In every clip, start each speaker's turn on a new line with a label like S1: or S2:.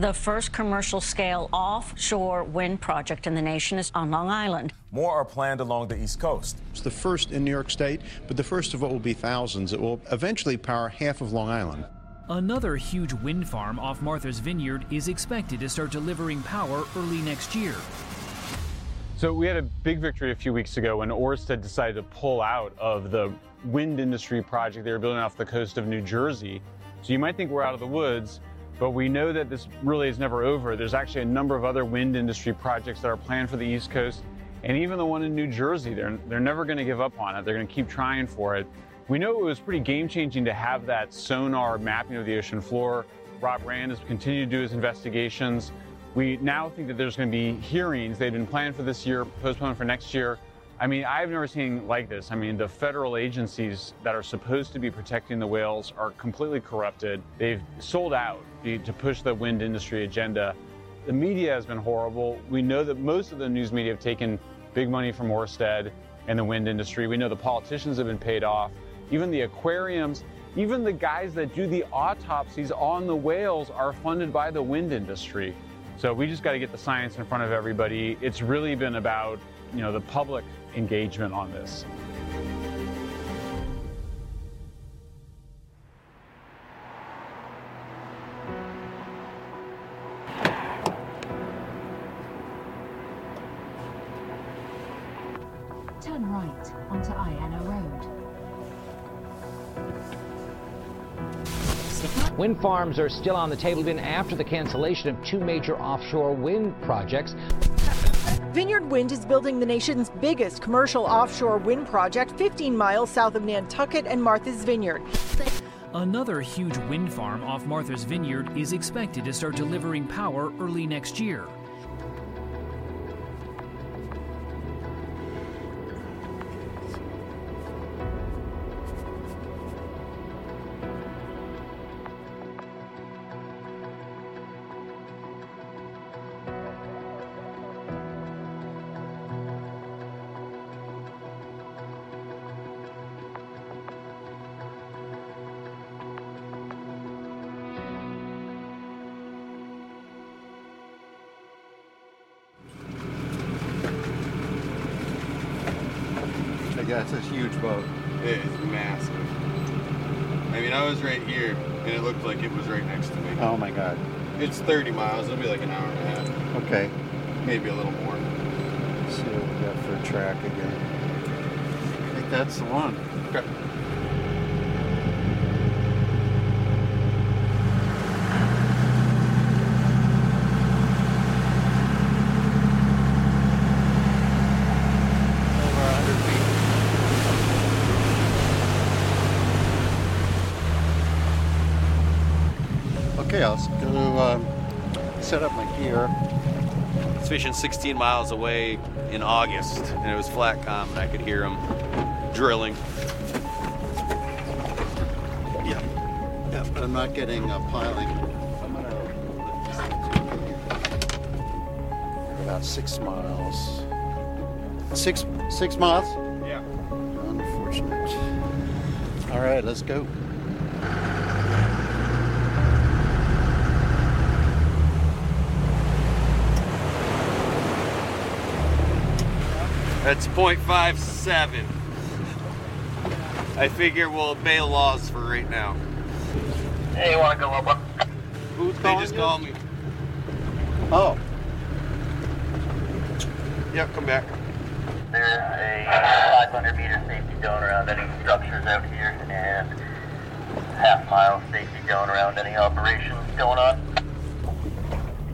S1: The first commercial scale offshore wind project in the nation is on Long Island.
S2: More are planned along the East Coast.
S3: It's the first in New York State, but the first of what will be thousands. It will eventually power half of Long Island.
S4: Another huge wind farm off Martha's Vineyard is expected to start delivering power early next year.
S5: So we had a big victory a few weeks ago when Orsted decided to pull out of the wind industry project they were building off the coast of New Jersey. So you might think we're out of the woods, but we know that this really is never over. There's actually a number of other wind industry projects that are planned for the East Coast, and even the one in New Jersey. They're, they're never going to give up on it. They're going to keep trying for it. We know it was pretty game changing to have that sonar mapping of the ocean floor. Rob Rand has continued to do his investigations. We now think that there's going to be hearings. They've been planned for this year, postponed for next year. I mean, I've never seen like this. I mean, the federal agencies that are supposed to be protecting the whales are completely corrupted. They've sold out to push the wind industry agenda. The media has been horrible. We know that most of the news media have taken big money from Orsted and the wind industry. We know the politicians have been paid off. Even the aquariums, even the guys that do the autopsies on the whales are funded by the wind industry. So we just got to get the science in front of everybody. It's really been about, you know, the public engagement on this.
S6: Turn right onto Iana Road.
S7: Wind farms are still on the table even after the cancellation of two major offshore wind projects.
S8: Vineyard Wind is building the nation's biggest commercial offshore wind project 15 miles south of Nantucket and Martha's Vineyard.
S4: Another huge wind farm off Martha's Vineyard is expected to start delivering power early next year.
S9: Yeah, it's a huge boat.
S10: It is massive. I mean, I was right here, and it looked like it was right next to me.
S9: Oh my god.
S10: It's 30 miles. It'll be like an hour and a half.
S9: Okay.
S10: Maybe a little more.
S9: Let's see what we got for a track again. I think that's the one.
S10: Okay.
S9: Okay, I'll go um, set up my gear.
S11: was fishing 16 miles away in August, and it was flat calm, and I could hear them drilling.
S9: Yeah. Yeah, but I'm not getting a piling. About six miles. Six six miles?
S10: Yeah.
S9: Unfortunate. All right, let's go.
S11: That's 0.57. I figure we'll obey the laws for right now.
S12: Hey, you want to go up?
S9: Who's
S11: They just
S9: you?
S11: called me.
S9: Oh,
S11: Yep, come back.
S12: There's a 500 meter safety zone around any structures out here and half mile safety zone around any operations going on.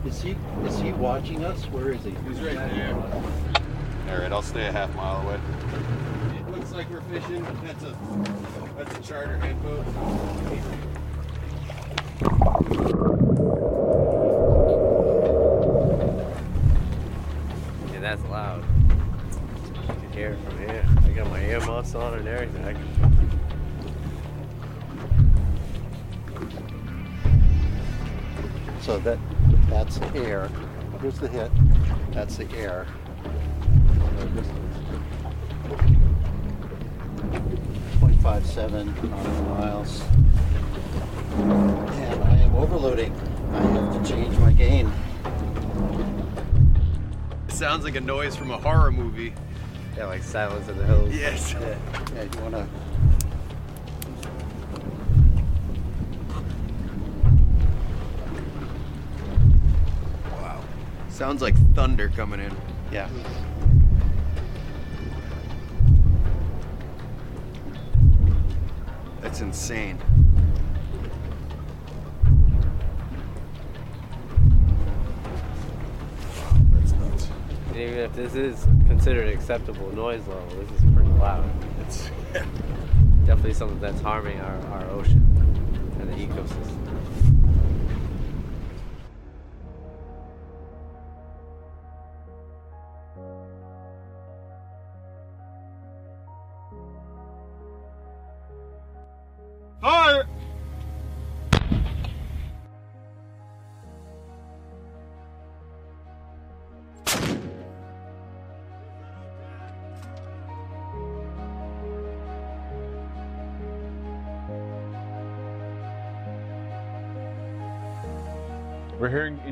S9: is he is he watching us? Where is he?
S10: He's right there.
S11: All right, I'll stay a half mile away.
S10: It looks like we're fishing. That's a that's a charter head boat.
S13: Yeah, that's loud. You can hear it from here. I got my earmuffs on and everything. I can...
S9: So that that's air. Here's the hit. That's the air this 0.57 miles. And I am overloading. I have to change my gain.
S11: It sounds like a noise from a horror movie.
S13: Yeah, like Silence of the Hills.
S11: Yes.
S9: Yeah, yeah you
S11: wanna Sounds like thunder coming in.
S9: Yeah.
S11: That's insane.
S2: That's nuts.
S13: And even if this is considered acceptable noise level, this is pretty loud.
S11: It's
S13: Definitely something that's harming our, our ocean and the ecosystem.
S5: We're hearing